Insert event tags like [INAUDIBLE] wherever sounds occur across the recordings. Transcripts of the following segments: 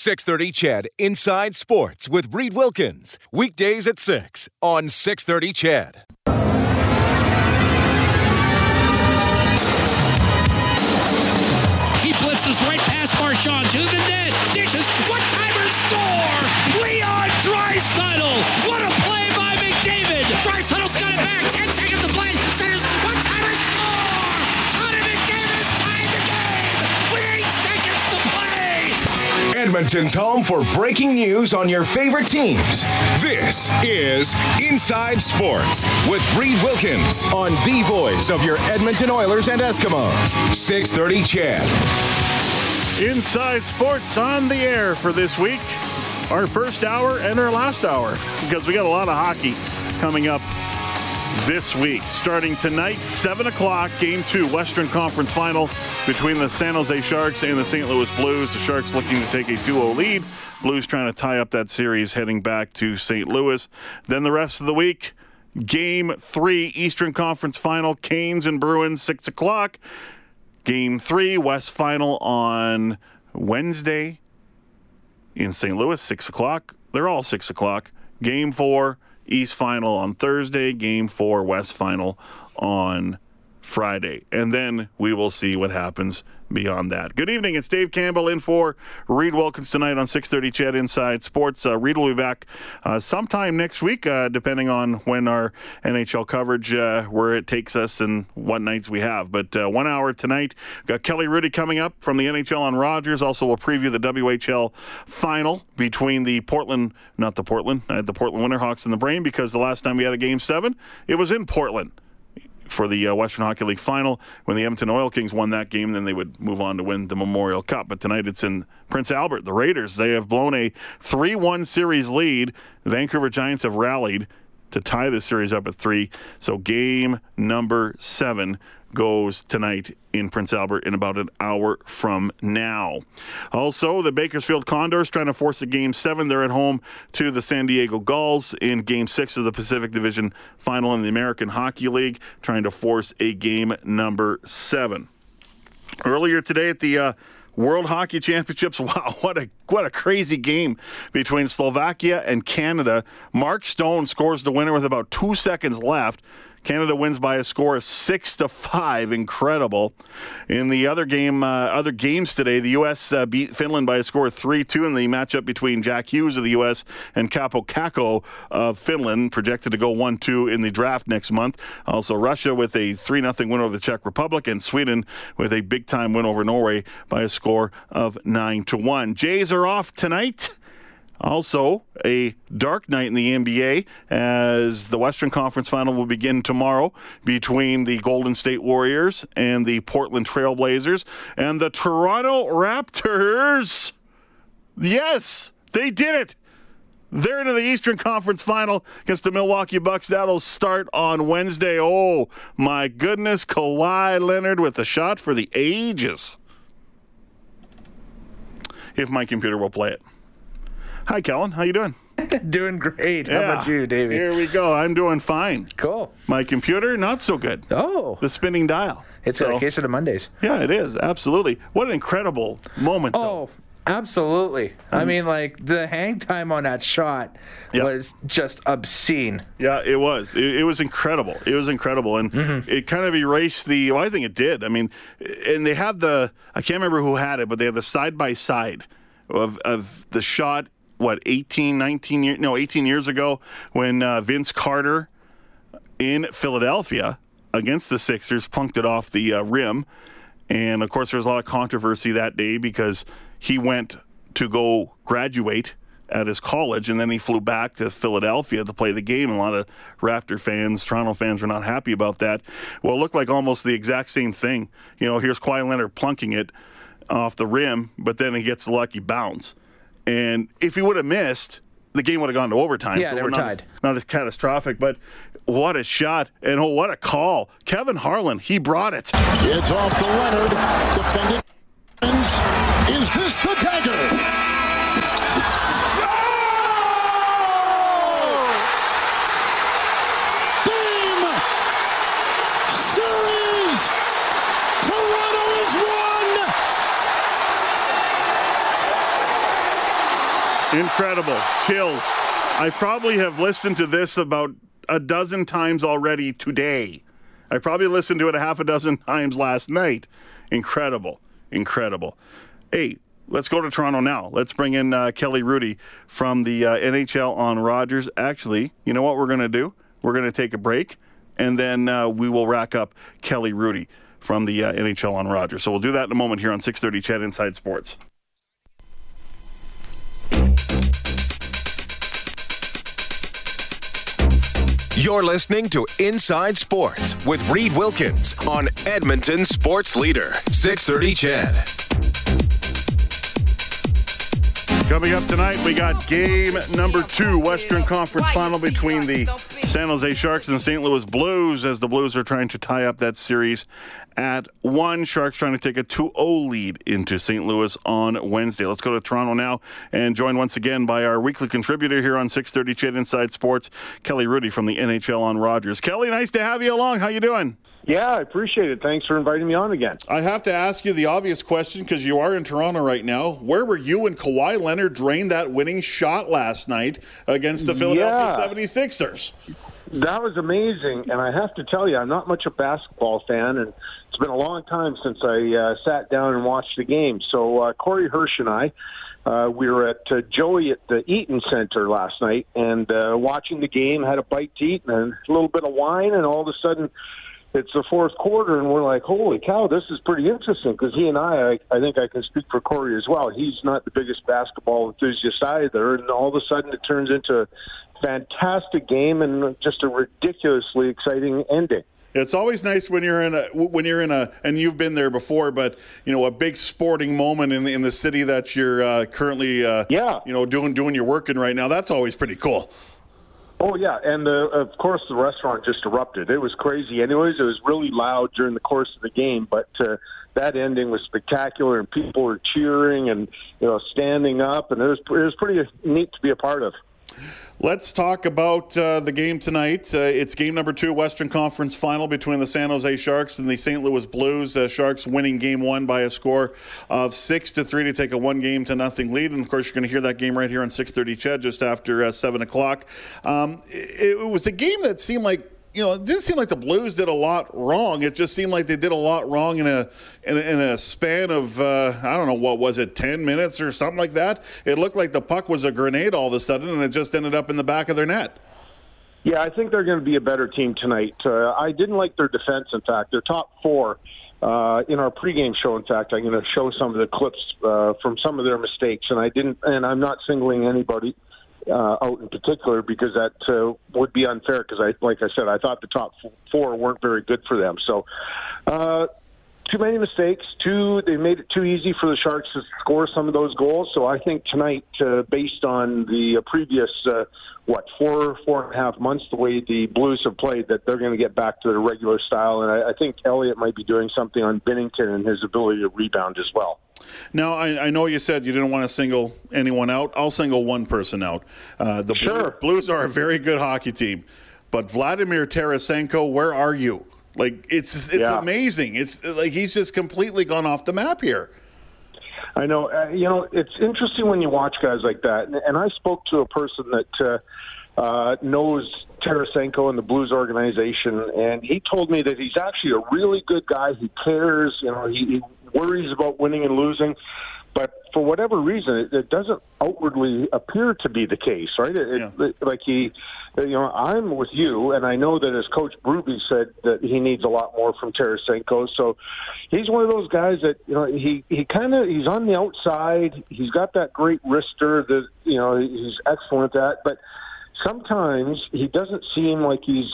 630 CHED Inside Sports with Reed Wilkins. Weekdays at 6 on 630 CHED. He blitzes right past Marchand to the net. Dishes. One timer score. Leon Draisaitl. What a play by McDavid. Draisaitl's got it back. Ten seconds to play. Centers. One timer Edmonton's home for breaking news on your favorite teams. This is Inside Sports with Reed Wilkins on the voice of your Edmonton Oilers and Eskimos. 630 CHED. Inside Sports on the air for this week. Our first hour and our last hour because we got a lot of hockey coming up this week. Starting tonight, 7 o'clock, game two, Western Conference final between the San Jose Sharks and the St. Louis Blues. The Sharks looking to take a 2 0 lead. Blues trying to tie up that series heading back to St. Louis. Then the rest of the week, game three, Eastern Conference final, Canes and Bruins, 6 o'clock. Game three, West Final on Wednesday in St. Louis, 6 o'clock. They're all 6 o'clock. Game four, East Final on Thursday. Game four, West Final on Friday. And then we will see what happens beyond that. Good evening. It's Dave Campbell in for Reed Wilkins tonight on 630 CHED Inside Sports. Uh, Reed will be back uh, sometime next week, uh, depending on when our NHL coverage, uh, where it takes us and what nights we have. But uh, one hour tonight, got Kelly Hrudey coming up from the NHL on Rogers. Also, we'll preview the WHL final between the Portland, not the Portland, had the Portland Winterhawks in the brain because the last time we had a game seven, it was in Portland for the uh, Western Hockey League final. When the Edmonton Oil Kings won that game, then they would move on to win the Memorial Cup. But tonight it's in Prince Albert. The Raiders, they have blown a 3 1 series lead. The Vancouver Giants have rallied to tie the series up at three. So game number seven goes tonight in Prince Albert in about an hour from now. Also, the Bakersfield Condors trying to force a game seven. They're at home to the San Diego Gulls in game six of the Pacific Division final in the American Hockey League, trying to force a game number seven. Earlier today at the uh, World Hockey Championships, [LAUGHS] wow, what a what a crazy game between Slovakia and Canada. Mark Stone scores the winner with about two seconds left. Canada wins by a score of six to five. Incredible. In the other game, uh, other games today, the U.S. Uh, beat Finland by a score of three-two in the matchup between Jack Hughes of the U.S. and Kaapo Kakko of Finland, projected to go one-two in the draft next month. Also, Russia with a three-nothing win over the Czech Republic, and Sweden with a big-time win over Norway by a score of nine to one. Jays are off tonight. Also, a dark night in the NBA as the Western Conference final will begin tomorrow between the Golden State Warriors and the Portland Trailblazers and the Toronto Raptors. Yes, they did it. They're into the Eastern Conference final against the Milwaukee Bucks. That'll start on Wednesday. Oh, my goodness. Kawhi Leonard with a shot for the ages. If my computer will play it. Hi, Kellen. How you doing? [LAUGHS] Doing great. How about you, Davey? Here we go. I'm doing fine. Cool. My computer, not so good. Oh, The spinning dial. it's So- a case of the Mondays. Yeah, it is. Absolutely. What an incredible moment. though. Oh, absolutely. I mm. mean, like the hang time on that shot Yep. was just obscene. Yeah, it was. It, it was incredible. It was incredible, and mm-hmm. it kind of erased the. Well, I think it did. I mean, and they had the. I can't remember who had it, but they had the side by side of of the shot. What 18, 19 years? No, 18 years ago when uh, Vince Carter in Philadelphia against the Sixers plunked it off the uh, rim, and of course there was a lot of controversy that day because he went to go graduate at his college, and then he flew back to Philadelphia to play the game. A lot of Raptor fans, Toronto fans, were not happy about that. Well, it looked like almost the exact same thing. You know, here's Kawhi Leonard plunking it off the rim, but then he gets a lucky bounce. And if he would have missed, the game would have gone to overtime. Yeah, so they we're were not as, not as catastrophic, but what a shot and oh, what a call. Kevin Harlan, he brought it. It's off to Leonard. Defended. Is this the dagger? Game! Series! Toronto is won! Incredible. Chills. I probably have listened to this about a dozen times already today. I probably listened to it a half a dozen [LAUGHS] times last night. Incredible. Incredible. Hey, let's go to Toronto now. Let's bring in uh, Kelly Hrudey from the uh, NHL on Rogers. Actually, you know what we're going to do? We're going to take a break, and then uh, we will rack up Kelly Hrudey from the uh, NHL on Rogers. So we'll do that in a moment here on 630 CHED Inside Sports. You're listening to Inside Sports with Reed Wilkins on Edmonton Sports Leader, 630 CHED. Coming up tonight, we got game number two, Western Conference final between the San Jose Sharks and St. Louis Blues as the Blues are trying to tie up that series at one. Sharks trying to take a 2 0 lead into St. Louis on Wednesday. Let's go to Toronto now and joined once again by our weekly contributor here on 630 CHED Inside Sports, Kelly Hrudey from the NHL on Rogers. Kelly, nice to have you along. How you doing? Yeah, I appreciate it. Thanks for inviting me on again. I have to ask you the obvious question because you are in Toronto right now. Where were you when Kawhi Leonard drained that winning shot last night against the Philadelphia Yeah. 76ers? That was amazing, and I have to tell you, I'm not much a basketball fan, and it's been a long time since I uh, sat down and watched the game. So uh, Corey Hirsch and I, uh, we were at uh, Joey at the Eaton Center last night, and uh, watching the game, had a bite to eat and a little bit of wine, and all of a sudden. It's the fourth quarter, and we're like, "Holy cow, this is pretty interesting." Because he and I, I, I think I can speak for Corey as well. He's not the biggest basketball enthusiast either, and all of a sudden, it turns into a fantastic game and just a ridiculously exciting ending. It's always nice when you're in a when you're in a and you've been there before, but you know a big sporting moment in the, in the city that you're uh, currently uh, yeah you know doing doing your work in right now. That's always pretty cool. Oh yeah, and uh, of course the restaurant just erupted. It was crazy. Anyways, it was really loud during the course of the game, but uh, that ending was spectacular, and people were cheering and you know standing up, and it was it was pretty neat to be a part of. Let's talk about uh, the game tonight. Uh, it's game number two, Western Conference Final between the San Jose Sharks and the St. Louis Blues. Uh, Sharks winning game one by a score of six to three to take a one game to nothing lead. And of course, you're going to hear that game right here on 6:30 Ched just after uh, seven o'clock. Um, it, it was a game that seemed like you know, it didn't seem like the Blues did a lot wrong. It just seemed like they did a lot wrong in a in a, in a span of uh, I don't know what was it, ten minutes or something like that. It looked like the puck was a grenade all of a sudden, and it just ended up in the back of their net. Yeah, I think they're going to be a better team tonight. Uh, I didn't like their defense. In fact, their top four. Uh, in our pregame show, in fact, I'm going to show some of the clips uh, from some of their mistakes, and I didn't. And I'm not singling anybody uh, out in particular because that uh, would be unfair. Because I, like I said, I thought the top four weren't very good for them. So, uh, too many mistakes. Too, they made it too easy for the Sharks to score some of those goals. So I think tonight, uh, based on the uh, previous uh, what four, four and a half months, the way the Blues have played, that they're going to get back to their regular style. And I, I think Elliott might be doing something on Binnington and his ability to rebound as well. Now, I, I know you said you didn't want to single anyone out. I'll single one person out. Uh, the sure. Blues are a very good hockey team, but Vladimir Tarasenko, where are you? Like it's it's Yeah. amazing. It's like he's just completely gone off the map here. I know. Uh, you know, it's interesting when you watch guys like that. And, and I spoke to a person that uh, uh, knows Tarasenko and the Blues organization, and he told me that he's actually a really good guy. He cares. You know, he, he worries about winning and losing. But for whatever reason, it, it doesn't outwardly appear to be the case, right? It, it, like he, Uh, you know, I'm with you, and I know that as Coach Berube said that he needs a lot more from Tarasenko. So he's one of those guys that you know he he kind of he's on the outside. He's got that great wrister that you know he's excellent at, but sometimes he doesn't seem like he's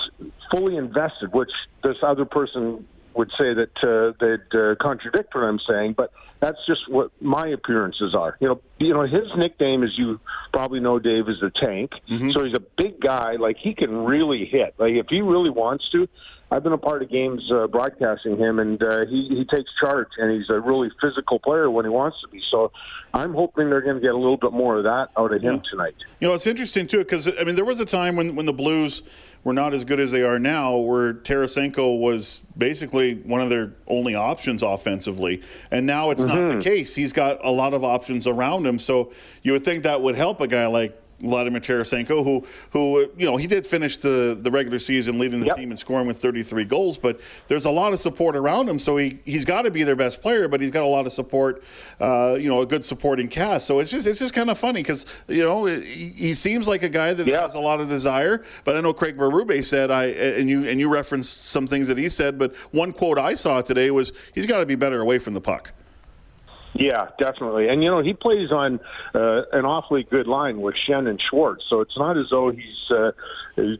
fully invested, which this other person would say that uh, they'd uh, contradict what I'm saying, but that's just what my appearances are. You know, you know his nickname, as you probably know, Dave, is the Tank. Mm-hmm. So he's a big guy. Like he can really hit. Like if he really wants to, I've been a part of games uh, broadcasting him, and uh, he he takes charge, and he's a really physical player when he wants to be. So I'm hoping they're going to get a little bit more of that out of him yeah. tonight. You know, it's interesting too because I mean there was a time when when the Blues were not as good as they are now, where Tarasenko was basically one of their only options offensively, and now it's mm-hmm. not the mm-hmm. case. He's got a lot of options around him, so you would think that would help a guy like Vladimir Tarasenko, who who you know he did finish the, the regular season leading the yep. team in scoring with 33 goals, but there's a lot of support around him, so he he's got to be their best player, but he's got a lot of support, uh, you know, a good supporting cast. So it's just it's just kind of funny because you know he, he, seems like a guy that yeah. has a lot of desire, but I know Craig Berube said I and you and you referenced some things that he said, but one quote I saw today was he's got to be better away from the puck. Yeah, definitely. And you know, he plays on uh, an awfully good line with Schenn and Schwartz, so it's not as though he's uh,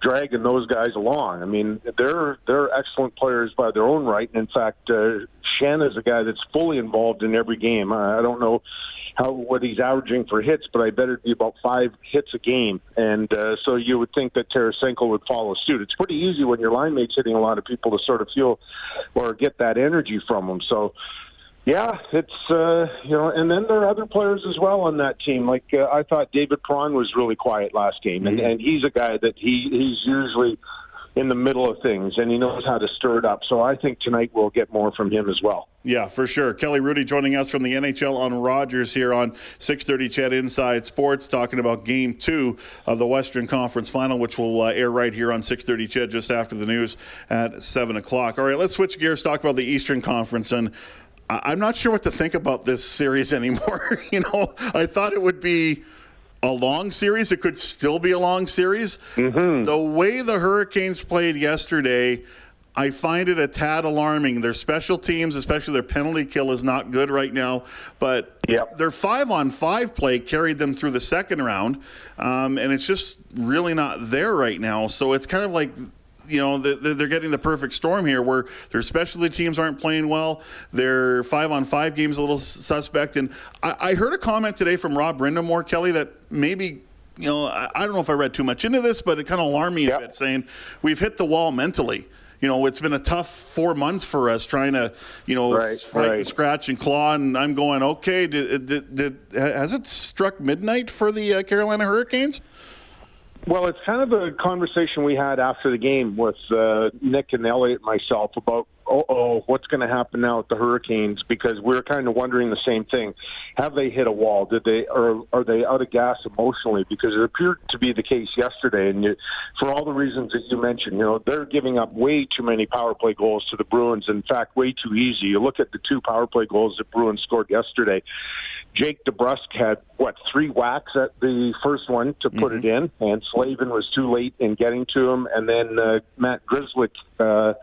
dragging those guys along. I mean, they're they're excellent players by their own right. And in fact, uh, Schenn is a guy that's fully involved in every game. I don't know how what he's averaging for hits, but I bet it'd be about five hits a game. And uh, so you would think that Tarasenko would follow suit. It's pretty easy when your line mate's hitting a lot of people to sort of feel or get that energy from them. So yeah, it's uh, you know, and then there are other players as well on that team. Like uh, I thought David Perron was really quiet last game, and, mm-hmm. and he's a guy that he he's usually in the middle of things, and he knows how to stir it up. So I think tonight we'll get more from him as well. Yeah, for sure. Kelly Hrudey joining us from the NHL on Rogers here on 6:30 CHED Inside Sports, talking about Game Two of the Western Conference Final, which will uh, air right here on 6:30 CHED just after the news at seven o'clock. All right, let's switch gears. Talk about the Eastern Conference and. I'm not sure what to think about this series [LAUGHS] anymore. you know, I thought it would be a long series. It could still be a long series. Mm-hmm. The way the Hurricanes played yesterday, I find it a tad alarming. Their special teams, especially their penalty kill, is not good right now. But yep. their five on five play carried them through the second round, um, and it's just really not there right now. So it's kind of like you know they're getting the perfect storm here where their specialty teams aren't playing well their five on five games a little suspect and I, heard a comment today from rob brind'amour kelly that maybe you know I, I, don't know if i read too much into this but it kind of alarmed me yep. a bit saying we've hit the wall mentally you know, it's been a tough four months for us trying to, you know, right, fight right. and scratch and claw. And I'm going, okay, did, did, did, has it struck midnight for the uh, Carolina Hurricanes? Well, it's kind of a conversation we had after the game with uh, Nick and Elliot and myself about, oh, oh what's going to happen now with the Hurricanes? Because we're kind of wondering the same thing. Have they hit a wall? Did they, or are they out of gas emotionally? Because it appeared to be the case yesterday, and for all the reasons that you mentioned, you know, they're giving up way too many power play goals to the Bruins. In fact, way too easy. You look at the two power play goals that Bruins scored yesterday Jake DeBrusk had what three whacks at the first one to put mm-hmm. it in, and Slavin was too late in getting to him, and then uh, Matt Grzelcyk, uh,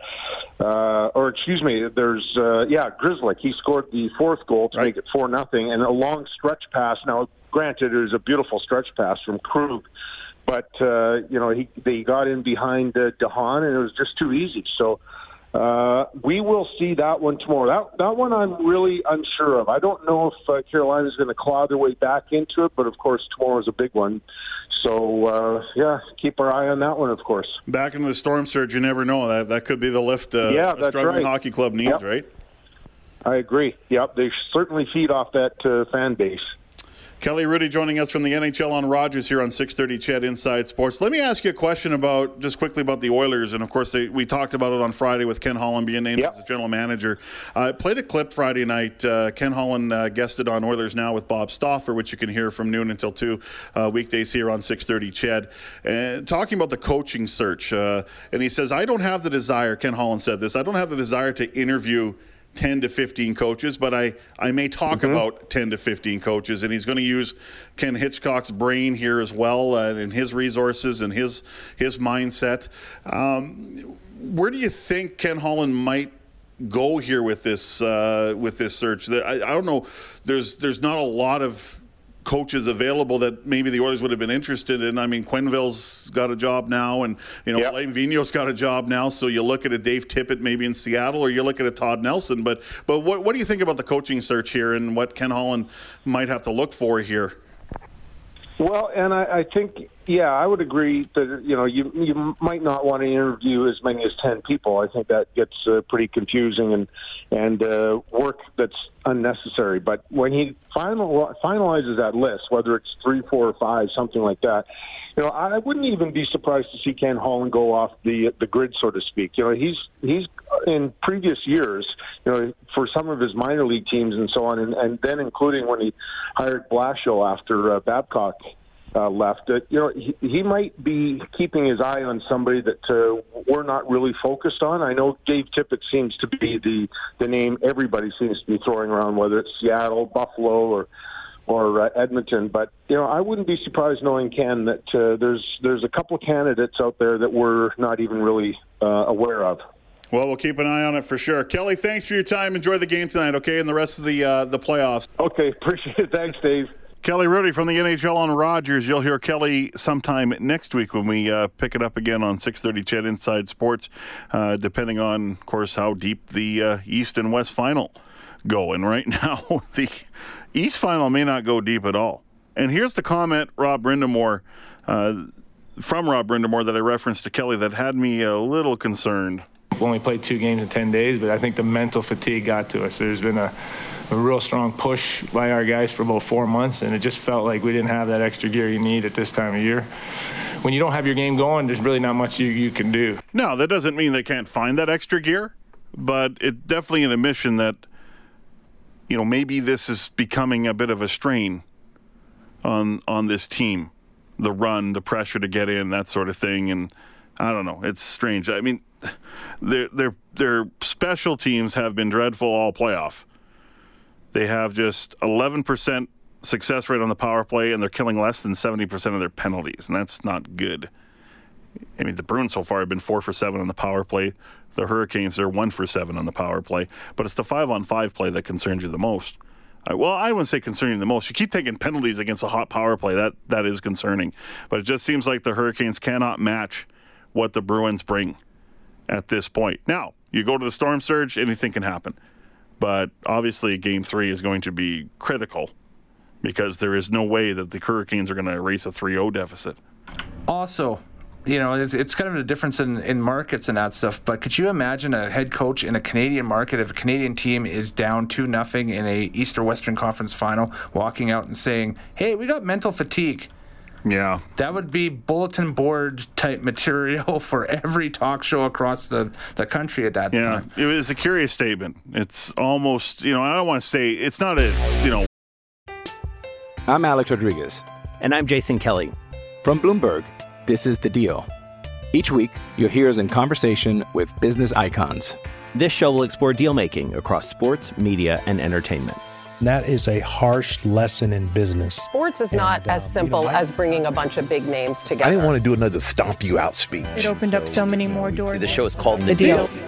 uh, or excuse me, there's uh, yeah Grzelcyk. He scored the fourth goal to right. make it four nothing, and a long stretch pass. Now, granted, it was a beautiful stretch pass from Krug, but uh, you know he they got in behind uh, DeHaan, and it was just too easy. So. Uh, we will see that one tomorrow. That that one I'm really unsure of. I don't know if uh, Carolina is going to claw their way back into it, but of course tomorrow is a big one. So uh, yeah, keep our eye on that one, of course. Back into the storm surge, you never know. That that could be the lift. Uh, yeah, that's right. Hockey club needs, yep. right? I agree. Yep, they certainly feed off that uh, fan base. Kelly Hrudey joining us from the NHL on Rogers here on 6:30 CHED Inside Sports. Let me ask you a question about just quickly about the Oilers, and of course they, we talked about it on Friday with Ken Holland being named yep. as the general manager. I uh, played a clip Friday night. Uh, Ken Holland uh, guested on Oilers Now with Bob Stauffer, which you can hear from noon until two uh, weekdays here on 6:30 CHED, and talking about the coaching search. Uh, and he says, "I don't have the desire." Ken Holland said this. I don't have the desire to interview 10 to 15 coaches, but I, I may talk mm-hmm. about 10 to 15 coaches. And he's going to use Ken Hitchcock's brain here as well uh, and his resources and his, his mindset. Um, where do you think Ken Holland might go here with this, uh, with this search? I, I don't know. There's, there's not a lot of coaches available that maybe the Oilers would have been interested in. I mean, Quenneville's got a job now, and you know, yep. Alain Vigneault's got a job now. So you look at a Dave Tippett maybe in Seattle, or you look at a Todd Nelson. But but what what do you think about the coaching search here, and what Ken Holland might have to look for here? Well, and I, I think, yeah, I would agree that you know you you might not want to interview as many as ten people. I think that gets uh, pretty confusing and and uh, work that's unnecessary. But when he final finalizes that list, whether it's three, four, or five, something like that, you know, I wouldn't even be surprised to see Ken Holland go off the the grid, so to speak. You know, he's he's in previous years, you know, for some of his minor league teams and so on, and, and then including when he hired Blashill after uh, Babcock uh, left. Uh, you know, he, he might be keeping his eye on somebody that uh, we're not really focused on. I know Dave Tippett seems to be the the name everybody seems to be throwing around, whether it's Seattle, Buffalo, or or uh, Edmonton. But you know, I wouldn't be surprised knowing Ken that uh, there's there's a couple of candidates out there that we're not even really uh, aware of. Well, we'll keep an eye on it for sure. Kelly, thanks for your time. Enjoy the game tonight, okay, and the rest of the uh, the playoffs. Okay, [LAUGHS] appreciate it. Thanks, Dave. Kelly Hrudey from the NHL on Rogers. You'll hear Kelly sometime next week when we uh, pick it up again on 6:30 CHED Inside Sports, uh, depending on, of course, how deep the uh, East and West final go. And right [LAUGHS] now, the East final may not go deep at all. And here's the comment Rob Brind'Amour, uh, from Rob Brind'Amour that I referenced to Kelly that had me a little concerned. We only played two games in 10 days, but I think the mental fatigue got to us. There's been a, a real strong push by our guys for about four months, and it just felt like we didn't have that extra gear you need at this time of year. When you don't have your game going, there's really not much you, you can do. No, that doesn't mean they can't find that extra gear, but it's definitely an admission that – you know, maybe this is becoming a bit of a strain on on this team. The run, the pressure to get in, that sort of thing, and I don't know. It's strange. I mean, their their their special teams have been dreadful all playoff. They have just 11% success rate on the power play, and they're killing less than 70% of their penalties, and that's not good. I mean, the Bruins so far have been four for seven on the power play the Hurricanes are one for seven on the power play, but it's the five on five play that concerns you the most. Well, I wouldn't say concerning the most. You keep taking penalties against a hot power play. That that is concerning. But it just seems like the Hurricanes cannot match what the Bruins bring at this point. Now, you go to the storm surge, anything can happen. But obviously, game three is going to be critical because there is no way that the Hurricanes are going to erase a 3 0 deficit. Also, you know, it's, it's kind of a difference in, in markets and that stuff. But could you imagine a head coach in a Canadian market if a Canadian team is down two nothing in a East or Western Conference final, walking out and saying, "Hey, we got mental fatigue." Yeah, that would be bulletin board type material [LAUGHS] for every talk show across the, the country at that yeah, time. it was a curious statement. It's almost, you know, I don't want to say it's not a, you know. I'm Alex Rodriguez, and I'm Jason Kelly from Bloomberg. This is The Deal. Each week, you'll hear us in conversation with business icons. This show will explore deal making across sports, media, and entertainment. That is a harsh lesson in business. Sports is and, not as um, simple you know, as bringing a bunch of big names together. I didn't want to do another stomp you out speech. It opened so, up so many more doors. The show is called The, the deal. deal.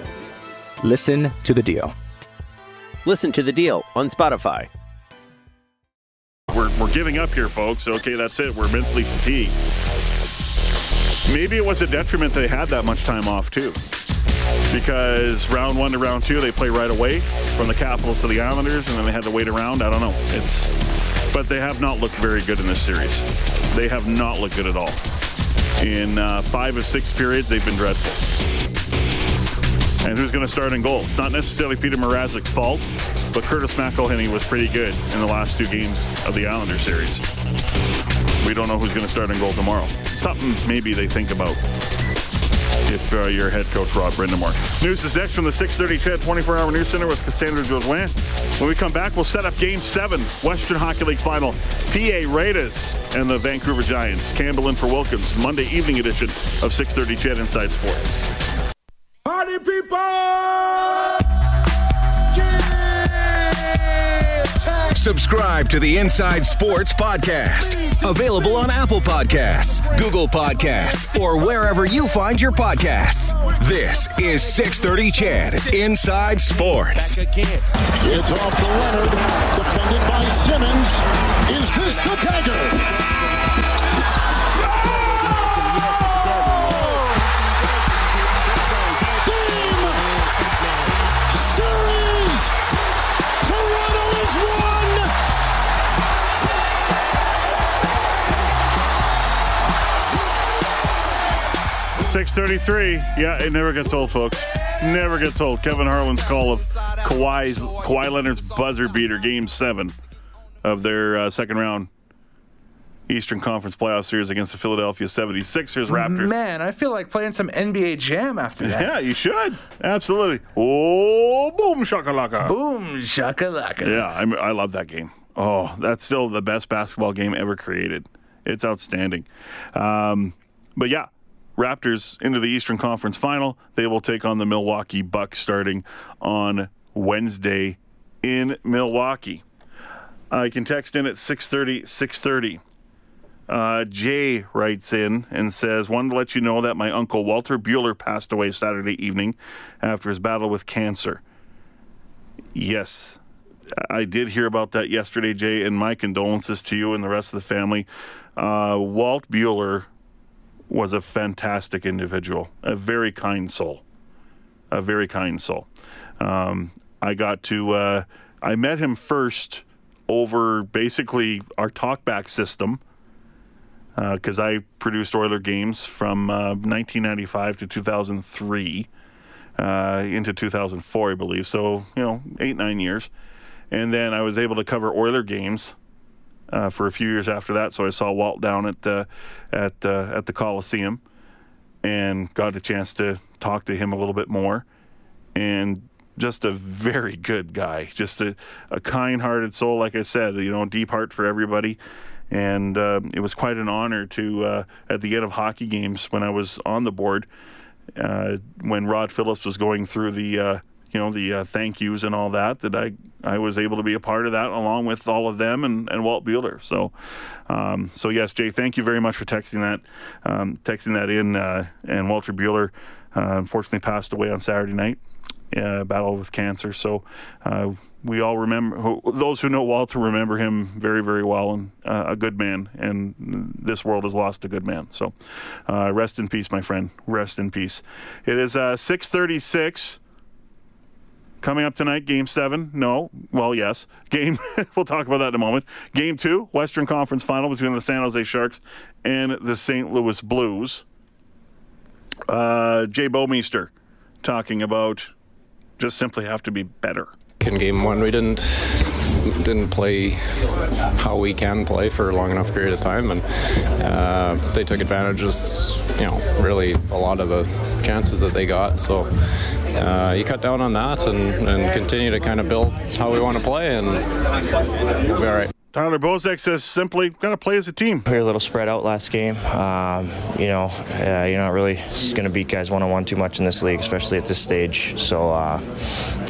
Listen to the deal. Listen to the deal on Spotify. We're, we're giving up here, folks. Okay, that's it. We're mentally fatigued. Maybe it was a detriment they had that much time off too. Because round one to round two, they play right away from the Capitals to the Islanders, and then they had to wait around. I don't know. It's, but they have not looked very good in this series. They have not looked good at all. In uh, five of six periods, they've been dreadful. And who's going to start in goal? It's not necessarily Peter Mrazek's fault, but Curtis McElhinney was pretty good in the last two games of the Islander series. We don't know who's going to start in goal tomorrow. Something maybe they think about if uh, your head coach Rob Brind'Amour. News is next from the 6:30 CHED 24-hour news center with Cassandra Jodoin. When we come back, we'll set up Game Seven, Western Hockey League Final. PA Raiders and the Vancouver Giants. Campbell in for Wilkins. Monday evening edition of 6:30 CHED Inside Sports. Party people! Subscribe to the Inside Sports Podcast. Available on Apple Podcasts, Google Podcasts, or wherever you find your podcasts. This is 630 CHED Inside Sports. It's off to Leonard, defended by Simmonds. Is this the 633. Yeah, it never gets old, folks. Never gets old. Kevin Harlan's call of Kawhi's, Kawhi Leonard's buzzer beater, game seven of their uh, second round Eastern Conference playoff series against the Philadelphia 76ers Raptors. Man, I feel like playing some NBA Jam after that. Yeah, you should. Absolutely. Oh, boom shakalaka. Boom shakalaka. Yeah, I, I love that game. Oh, that's still the best basketball game ever created. It's outstanding. Um, but yeah, Raptors into the Eastern Conference Final. They will take on the Milwaukee Bucks starting on Wednesday in Milwaukee. Uh, you can text in at 630 630. Uh, Jay writes in and says, Wanted to let you know that my uncle Walter Bueller passed away Saturday evening after his battle with cancer. Yes, I did hear about that yesterday, Jay, and my condolences to you and the rest of the family. Uh, Walt Bueller was a fantastic individual, a very kind soul, a very kind soul. Um, I got to, uh, I met him first over basically our talkback system because uh, I produced Oiler games from uh, 1995 to 2003 uh, into 2004, I believe. So, you know, eight, nine years. And then I was able to cover Oiler games uh, for a few years after that. So I saw Walt down at, uh, at, uh, at the Coliseum and got a chance to talk to him a little bit more. And just a very good guy, just a, a kind hearted soul, like I said, you know, deep heart for everybody and uh, it was quite an honor to uh, at the end of hockey games when I was on the board uh, when Rod Phillips was going through the uh, you know the uh, thank yous and all that that I I was able to be a part of that along with all of them and, and Walt Bueller so um, so yes Jay thank you very much for texting that um, texting that in uh, and Walter Bueller unfortunately passed away on Saturday night uh, battle with cancer. So uh, we all remember those who know Walter remember him very, very well, and uh, a good man. And this world has lost a good man. So uh, rest in peace, my friend. Rest in peace. It is 6:36. Coming up tonight, Game Seven. No, well, yes. Game. [LAUGHS] we'll talk about that in a moment. Game Two, Western Conference Final between the San Jose Sharks and the St. Louis Blues. Uh, Jay Bouwmeester talking about just simply have to be better. In game one, we didn't didn't play how we can play for a long enough period of time, and uh, they took advantage of you know really a lot of the chances that they got. So uh, you cut down on that and, and continue to kind of build how we want to play, and we'll be all right. Tyler Bozak says simply got to play as a team. We were a little spread out last game. Um, you know, uh, you're not really going to beat guys one on one too much in this league, especially at this stage. So, uh,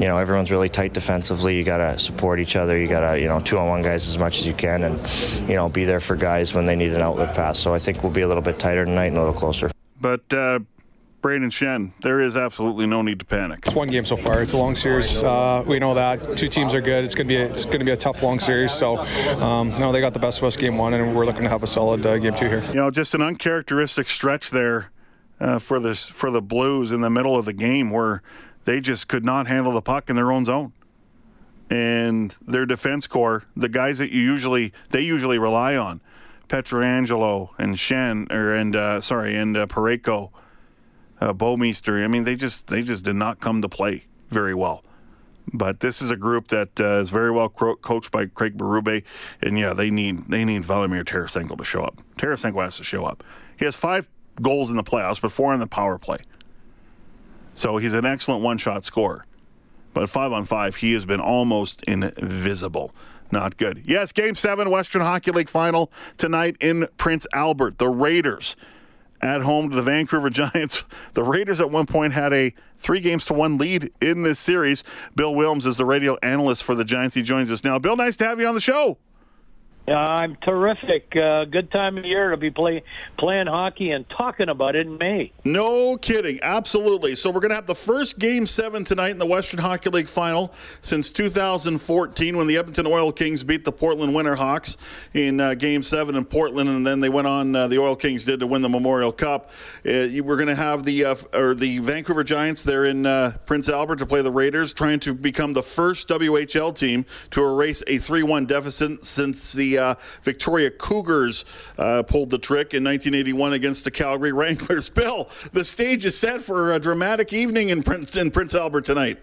you know, everyone's really tight defensively. You got to support each other. You got to, you know, two on one guys as much as you can, and you know, be there for guys when they need an outlet pass. So I think we'll be a little bit tighter tonight and a little closer. But uh, Brayden Schenn, there is absolutely no need to panic. It's one game so far. It's a long series. Uh, we know that two teams are good. It's going to be a, it's to be a tough long series. So, um, no, they got the best of us game one, and we're looking to have a solid uh, game two here. You know, just an uncharacteristic stretch there uh, for the for the Blues in the middle of the game where they just could not handle the puck in their own zone. And their defense core, the guys that you usually they usually rely on, Pietrangelo and Shen or and uh, sorry, and uh, Parayko uh. I mean, they just they just did not come to play very well. But this is a group that uh, is very well cro- coached by Craig Berube, and yeah, they need they need Vladimir Tarasenko to show up. Tarasenko has to show up. He has five goals in the playoffs, but four in the power play. So he's an excellent one-shot scorer. But five on five, he has been almost invisible. Not good. Yes, Game Seven, Western Hockey League final tonight in Prince Albert. The Raiders at home to the Vancouver [LAUGHS] Giants. The Raiders at one point had a three games to one lead in this series. Bill Wilms is the radio analyst for the Giants. He joins us now. Bill, nice to have you on the show. Uh, I'm terrific. Uh, good time of year to be play, playing hockey and talking about it in May. No kidding. Absolutely. So we're going to have the first Game 7 tonight in the Western Hockey League Final since 2014 when the Edmonton Oil Kings beat the Portland Winterhawks in uh, Game 7 in Portland, and then they went on, uh, the Oil Kings did, to win the Memorial Cup. Uh, we're going to have the, or the Vancouver Giants there in Prince Albert to play the Raiders, trying to become the first WHL team to erase a 3 1 deficit since the uh, Victoria Cougars uh, pulled the trick in 1981 against the Calgary [LAUGHS] Wranglers. Bill, the stage is set for a dramatic evening in Prince, in Prince Albert tonight.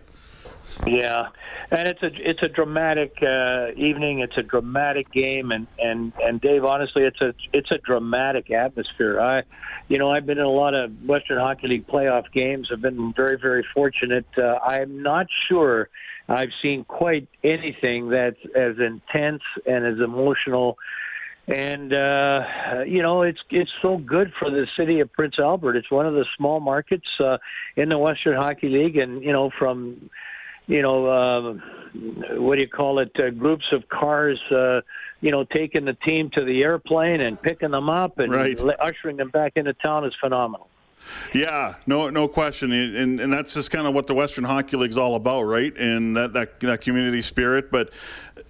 Yeah, and it's a it's a dramatic uh, evening. It's a dramatic game, and and and Dave, honestly, it's a it's a dramatic atmosphere. I, you know, I've been in a lot of Western Hockey League playoff games. I've been very very fortunate. Uh, I'm not sure I've seen quite anything that's as intense and as emotional. And uh, you know it's it's so good for the city of Prince Albert. It's one of the small markets uh, in the Western Hockey League, and you know from you know, uh, what do you call it? Uh, groups of cars, uh, you know, taking the team to the airplane and picking them up and right. ushering them back into town is phenomenal. Yeah, no, no question, and and that's just kind of what the Western Hockey League is all about, right? And that that, that community spirit. But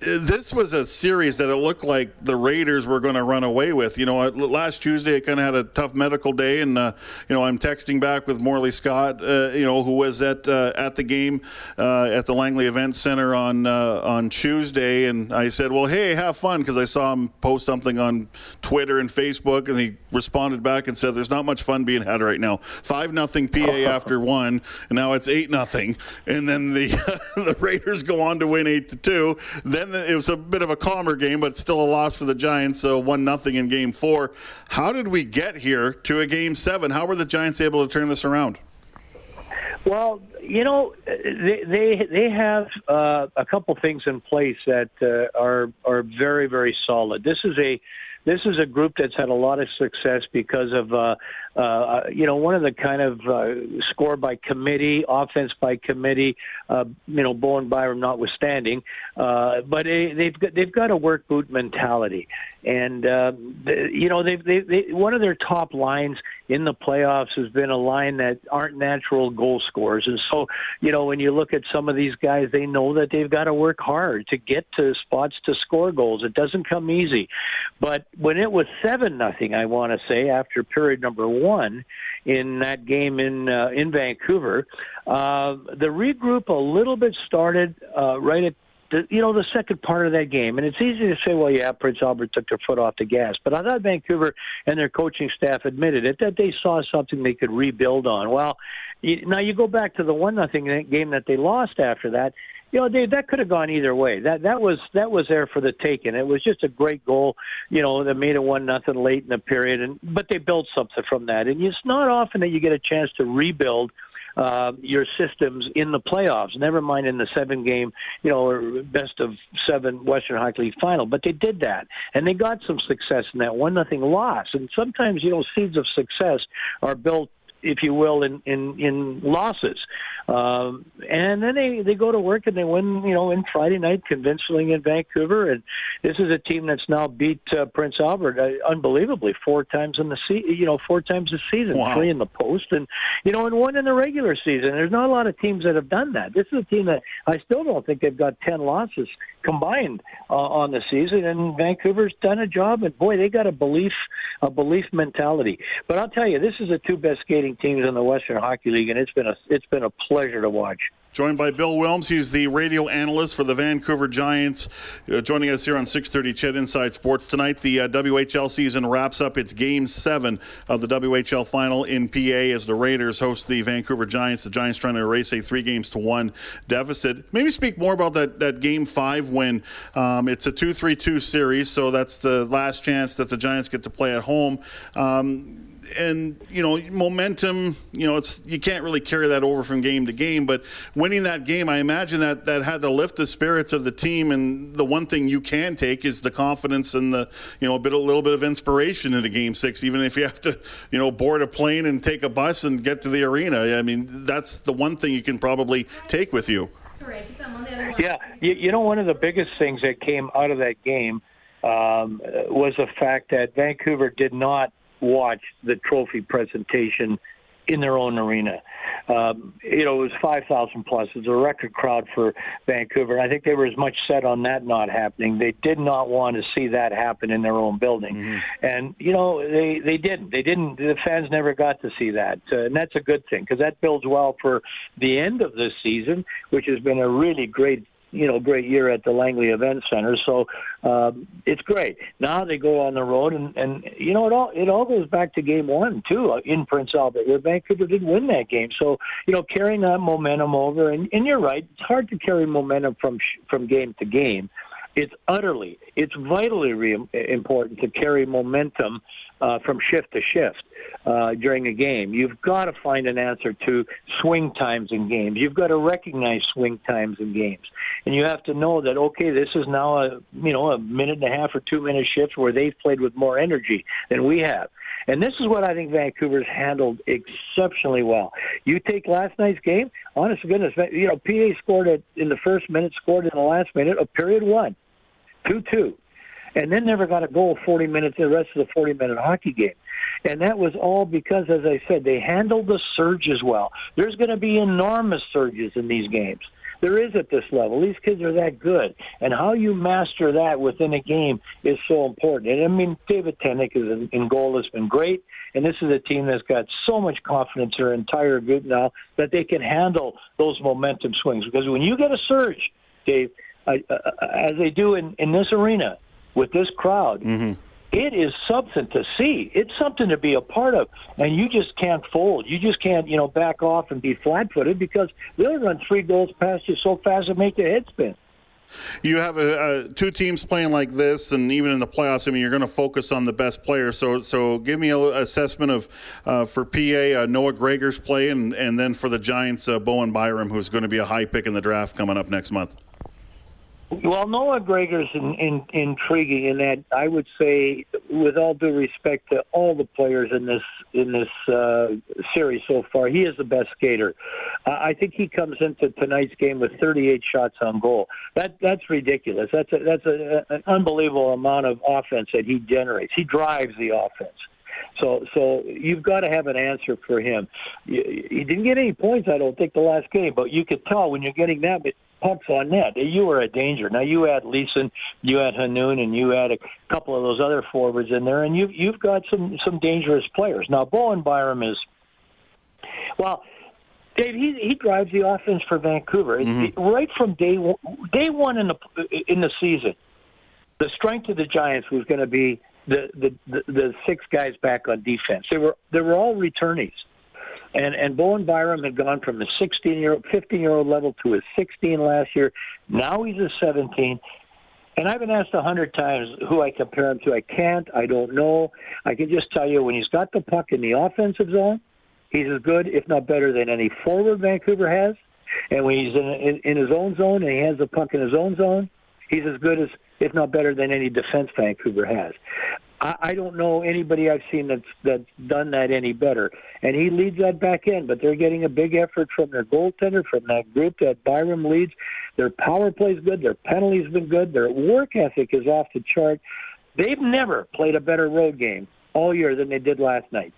this was a series that it looked like the Raiders were going to run away with. You know, last Tuesday I kind of had a tough medical day, and uh, you know I'm texting back with Morley Scott, uh, you know, who was at uh, at the game uh, at the Langley Event Center on uh, on Tuesday, and I said, "Well, hey, have fun," because I saw him post something on Twitter and Facebook, and he responded back and said, "There's not much fun being had right now. Five nothing PA [LAUGHS] after one, and now it's eight nothing, and then the [LAUGHS] the Raiders go on to win eight to two. Then it was a bit of a calmer game, but still a loss for the Giants. So one nothing in Game Four. How did we get here to a Game Seven? How were the Giants able to turn this around? Well, you know, they they, they have uh, a couple things in place that uh, are are very very solid. This is a this is a group that's had a lot of success because of uh, uh, you know one of the kind of uh, score by committee, offense by committee. Uh, you know, Bowen Byram notwithstanding, uh, but they, they've got, they've got a work boot mentality, and uh, the, you know they've they, they one of their top lines in the playoffs has been a line that aren't natural goal scorers, and so you know when you look at some of these guys, they know that they've got to work hard to get to spots to score goals. It doesn't come easy, but when it was seven nothing, I want to say after period number one in that game in uh, in Vancouver, uh, the regroup a little bit started uh, right at the, you know the second part of that game, and it's easy to say, well, yeah, Prince Albert took their foot off the gas, but I thought Vancouver and their coaching staff admitted it that they saw something they could rebuild on. Well, you, now you go back to the one nothing game that they lost after that you know, Dave, that could have gone either way. That that was that was there for the taking. It was just a great goal, you know, that made it one nothing late in the period, and but they built something from that. And it's not often that you get a chance to rebuild uh, your systems in the playoffs. Never mind in the seven game, you know, best of seven Western Hockey League final. But they did that, and they got some success in that one nothing loss. And sometimes, you know, seeds of success are built if you will, in in, in losses. Um, and then they they go to work and they win, you know, in Friday night convincingly in Vancouver. And this is a team that's now beat uh, Prince Albert uh, unbelievably four times in the se- you know, four times this season, wow. three in the post, and you know, and one in the regular season. There's not a lot of teams that have done that. This is a team that I still don't think they've got ten losses combined uh, on the season, and Vancouver's done a job. And boy, they got a belief a belief mentality. But I'll tell you, this is the two best skating teams in the Western Hockey League, and it's been a it's been a pleasure to watch. Joined by Bill Wilms, he's the radio analyst for the Vancouver Giants. Uh, joining us here on 6:30 CHED Inside Sports tonight. The uh, WHL season wraps up its Game Seven of the WHL final in PA as the Raiders host the Vancouver Giants. The Giants trying to erase a three games to one deficit. Maybe speak more about that that Game Five win. Um, it's a two-three-two series, so that's the last chance that the Giants get to play at home. Um, and you know momentum you know it's you can't really carry that over from game to game but winning that game i imagine that that had to lift the spirits of the team and the one thing you can take is the confidence and the you know a bit a little bit of inspiration into game 6 even if you have to you know board a plane and take a bus and get to the arena. I mean that's the one thing you can probably take with you. Yeah you, you know one of the biggest things that came out of that game um, was the fact that Vancouver did not watch the trophy presentation in their own arena. Um, you know, it was 5,000 plus. It was a record crowd for Vancouver. I think they were as much set on that not happening. They did not want to see that happen in their own building. Mm-hmm. And, you know, they, they didn't. They didn't. The fans never got to see that. Uh, and that's a good thing because that builds well for the end of this season, which has been a really great you know great year at the Langley Event Center. So um, it's great. Now they go on the road, and and you know it all it all goes back to game one too uh, in Prince Albert, where Vancouver did win that game. So you know carrying that momentum over, and and you're right, it's hard to carry momentum from from game to game it's utterly, it's vitally re- important to carry momentum uh, from shift to shift uh, during a game. You've got to find an answer to swing times in games. You've got to recognize swing times in games, and you have to know that okay, this is now a you know a minute and a half or two minute shift where they've played with more energy than we have. And this is what I think Vancouver's handled exceptionally well. You take last night's game, honest to goodness, you know, PA scored it in the first minute, scored in the last minute of period one. 2 2. And then never got a goal 40 minutes, the rest of the 40 minute hockey game. And that was all because, as I said, they handled the surges well. There's going to be enormous surges in these games. There is at this level. These kids are that good. And how you master that within a game is so important. And I mean, David Tendeck is in, in goal has been great. And this is a team that's got so much confidence in their entire group now that they can handle those momentum swings. Because when you get a surge, Dave, uh, as they do in, in this arena with this crowd. Mm-hmm. It is something to see. It's something to be a part of, and you just can't fold. You just can't, you know, back off and be flat-footed because they'll run three goals past you so fast it make your head spin. You have a, two teams playing like this, and even in the playoffs, I mean, you're going to focus on the best players. So, so give me an assessment of uh, for PA uh, Noah Gregor's play, and and then for the Giants, uh, Bowen Byram, who's going to be a high pick in the draft coming up next month. Well, Noah Gregor's in, in, intriguing in that I would say, with all due respect to all the players in this in this uh, series so far, he is the best skater. Uh, I think he comes into tonight's game with 38 shots on goal. That that's ridiculous. That's a, that's a, an unbelievable amount of offense that he generates. He drives the offense. So, so you've got to have an answer for him. He didn't get any points, I don't think, the last game, but you could tell when you're getting that pucks on net, you were a danger. Now you add Leason, you add Hannoun, and you add a couple of those other forwards in there, and you've you've got some some dangerous players. Now Bowen Byram is, well, Dave, he he drives the offense for Vancouver mm-hmm. right from day one, day one in the in the season. The strength of the Giants was going to be the, the the six guys back on defense. They were they were all returnees. And and Bowen Byram had gone from a 16 year 15 year old level to a 16 last year. Now he's a 17. And I've been asked a hundred times who I compare him to. I can't. I don't know. I can just tell you when he's got the puck in the offensive zone, he's as good, if not better, than any forward Vancouver has. And when he's in, in, in his own zone and he has the puck in his own zone, he's as good as, if not better, than any defense Vancouver has. I, I don't know anybody I've seen that's that's done that any better. And he leads that back end, but they're getting a big effort from their goaltender, from that group that Byram leads. Their power play's good, their penalties been good, their work ethic is off the chart. They've never played a better road game all year than they did last night.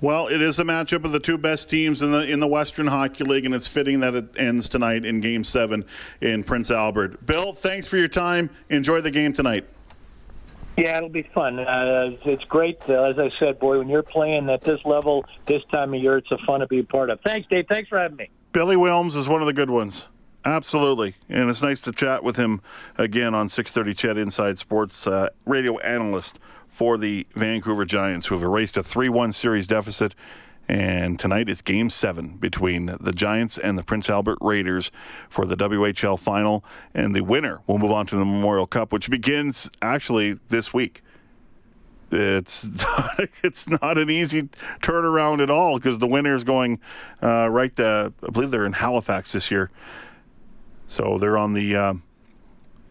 Well, it is a matchup of the two best teams in the in the Western Hockey League, and it's fitting that it ends tonight in Game Seven in Prince Albert. Bill, thanks for your time. Enjoy the game tonight. Yeah, it'll be fun. Uh, it's great. Uh, as I said, boy, when you're playing at this level this time of year, it's a fun to be a part of. Thanks, Dave. Thanks for having me. Billy Wilms is one of the good ones. Absolutely, and it's nice to chat with him again on 6:30. CHED Inside Sports uh, radio analyst for the Vancouver Giants, who have erased a 3-1 series deficit and tonight is game seven between the Giants and the Prince Albert Raiders for the WHL final. And the winner will move on to the Memorial Cup, which begins actually this week. It's not, [LAUGHS] it's not an easy turnaround at all because the winner is going uh, right to, I believe they're in Halifax this year. So they're on the, uh,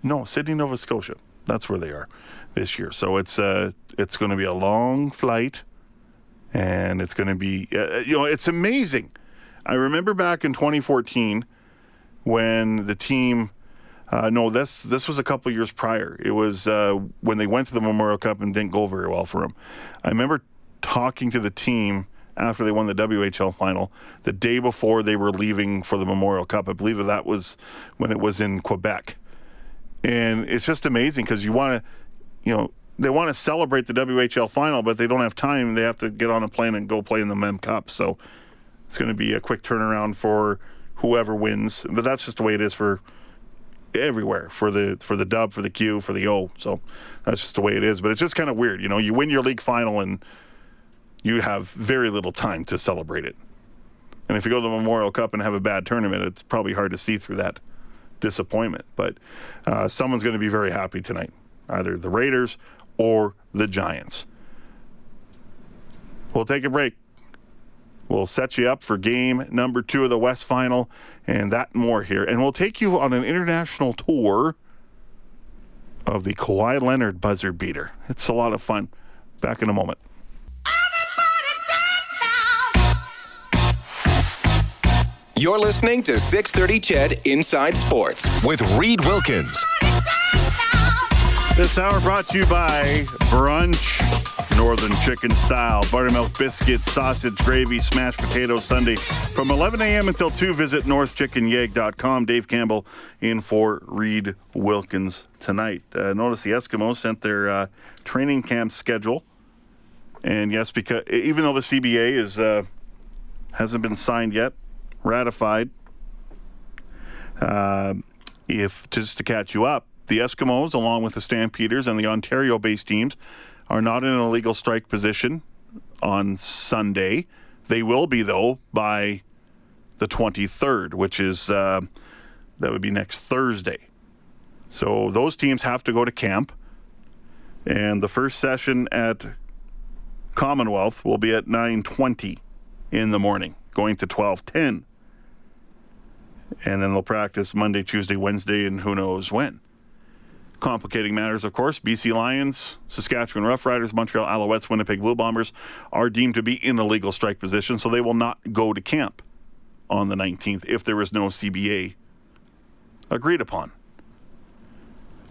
no, Sydney, Nova Scotia. That's where they are this year. So it's, uh, it's going to be a long flight and it's going to be uh, uh, you know it's amazing. I remember back in 2014 when the team. Uh, no, this this was a couple years prior. It was uh, when they went to the Memorial Cup and didn't go very well for them. I remember talking to the team after they won the WHL final the day before they were leaving for the Memorial Cup. I believe that was when it was in Quebec, and it's just amazing because you want to, you know, they want to celebrate the WHL final, but they don't have time. They have to get on a plane and go play in the Mem Cup. So it's going to be a quick turnaround for whoever wins. But that's just the way it is for everywhere for the for the dub, for the Q, for the O. So that's just the way it is. But it's just kind of weird, you know. You win your league final and you have very little time to celebrate it. And if you go to the Memorial Cup and have a bad tournament, it's probably hard to see through that disappointment. But uh, someone's going to be very happy tonight, either the Raiders or the Giants. We'll take a break. We'll set you up for game number two of the West Final and that more here. And we'll take you on an international tour of the Kawhi Leonard buzzer beater. It's a lot of fun. Back in a moment. You're listening to 630 CHED Inside Sports with Reed Wilkins. This hour brought to you by Brunch, Northern Chicken Style, buttermilk biscuits, sausage, gravy, smashed potato Sunday. From 11 a.m. until 2, visit northchickenyeg.com. Dave Campbell in for Reed Wilkins tonight. Uh, notice the Eskimos sent their uh, training camp schedule. And yes, because even though the CBA is uh, hasn't been signed yet, ratified, uh, if just to catch you up, the Eskimos, along with the Stampeders and the Ontario based teams, are not in a legal strike position on Sunday. They will be, though, by the 23rd, which is, uh, that would be next Thursday. So those teams have to go to camp. And the first session at Commonwealth will be at 9:20 in the morning, going to 12:10. And then they'll practice Monday, Tuesday, Wednesday, and who knows when complicating matters, of course, BC Lions, Saskatchewan Roughriders, Montreal Alouettes, Winnipeg Blue Bombers are deemed to be in a legal strike position, so they will not go to camp on the 19th if there is no CBA agreed upon.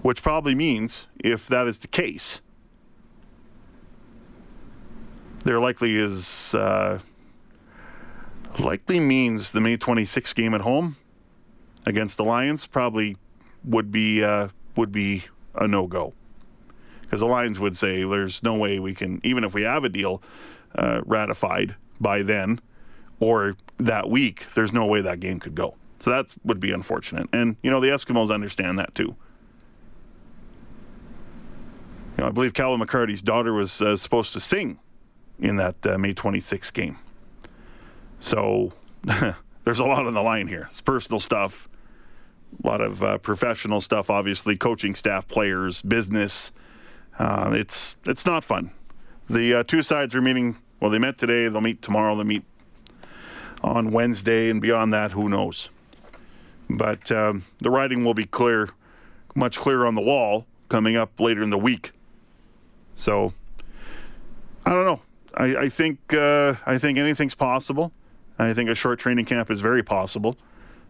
Which probably means, if that is the case, there likely is, uh, likely means the May 26th game at home against the Lions probably would be. Uh, would be a no go. Because the Lions would say there's no way we can, even if we have a deal uh, ratified by then or that week, there's no way that game could go. So that would be unfortunate. And, you know, the Eskimos understand that too. You know, I believe Calvin McCarty's daughter was uh, supposed to sing in that uh, May 26th game. So [LAUGHS] there's a lot on the line here. It's personal stuff a lot of uh, professional stuff, obviously, coaching staff, players, business. Uh, it's it's not fun. The uh, two sides are meeting. Well, they met today. They'll meet tomorrow. They'll meet on Wednesday, and beyond that, who knows? But um, the writing will be clear, much clearer on the wall coming up later in the week. So I don't know. I, I think uh, I think anything's possible. I think a short training camp is very possible.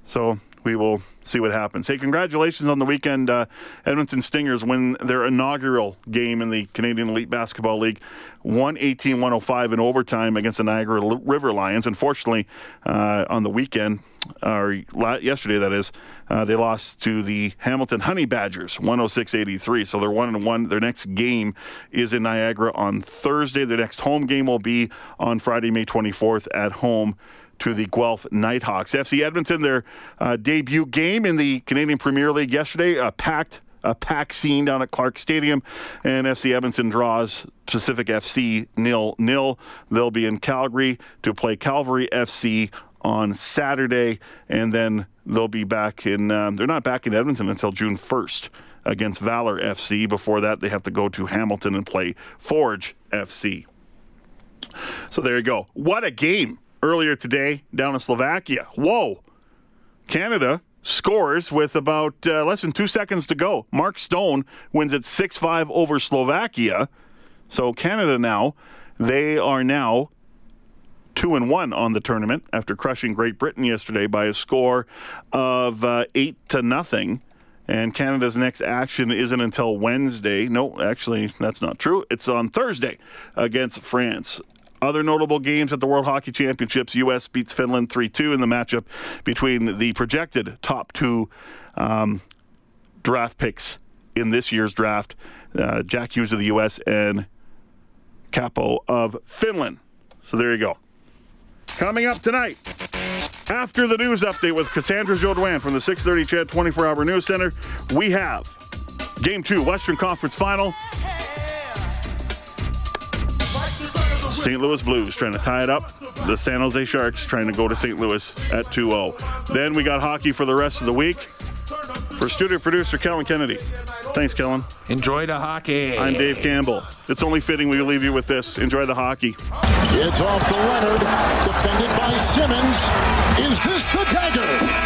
So we will see what happens. Hey, congratulations on the weekend. Uh, Edmonton Stingers win their inaugural game in the Canadian Elite Basketball League, 118 105 in overtime against the Niagara River Lions. Unfortunately, uh, on the weekend, or yesterday that is, uh, they lost to the Hamilton Honey Badgers 106-83. So they're one and one. Their next game is in Niagara on Thursday. Their next home game will be on Friday, May 24th at home to the Guelph Nighthawks. FC Edmonton, their uh, debut game in the Canadian Premier League yesterday, a packed a packed scene down at Clark Stadium, and FC Edmonton draws Pacific FC nil nil. They'll be in Calgary to play Calvary FC on Saturday, and then they'll be back in. Um, they're not back in Edmonton until June 1st against Valor FC. Before that, they have to go to Hamilton and play Forge FC. So there you go. What a game! Earlier today down in Slovakia. Whoa. Canada scores with about uh, less than two seconds to go. Mark Stone wins at 6 5 over Slovakia. So Canada now, they are now two and one on the tournament after crushing Great Britain yesterday by a score of uh, eight to nothing. And Canada's next action isn't until Wednesday. No, actually, that's not true. It's on Thursday against France. Other notable games at the World Hockey Championships U.S. beats Finland 3 2 in the matchup between the projected top two um, draft picks in this year's draft uh, Jack Hughes of the U.S. and Kaapo of Finland. So there you go. Coming up tonight, after the news update with Cassandra Jodoin from the 630 CHED 24 Hour News Center, we have Game 2, Western Conference Final. St. Louis Blues trying to tie it up. The San Jose Sharks trying to go to St. Louis at 2 0. Then we got hockey for the rest of the week. For studio producer Kellen Kennedy. Thanks, Kellen. Enjoy the hockey. I'm Dave Campbell. It's only fitting we leave you with this. Enjoy the hockey. It's off to Leonard, defended by Simmons. Is this the dagger?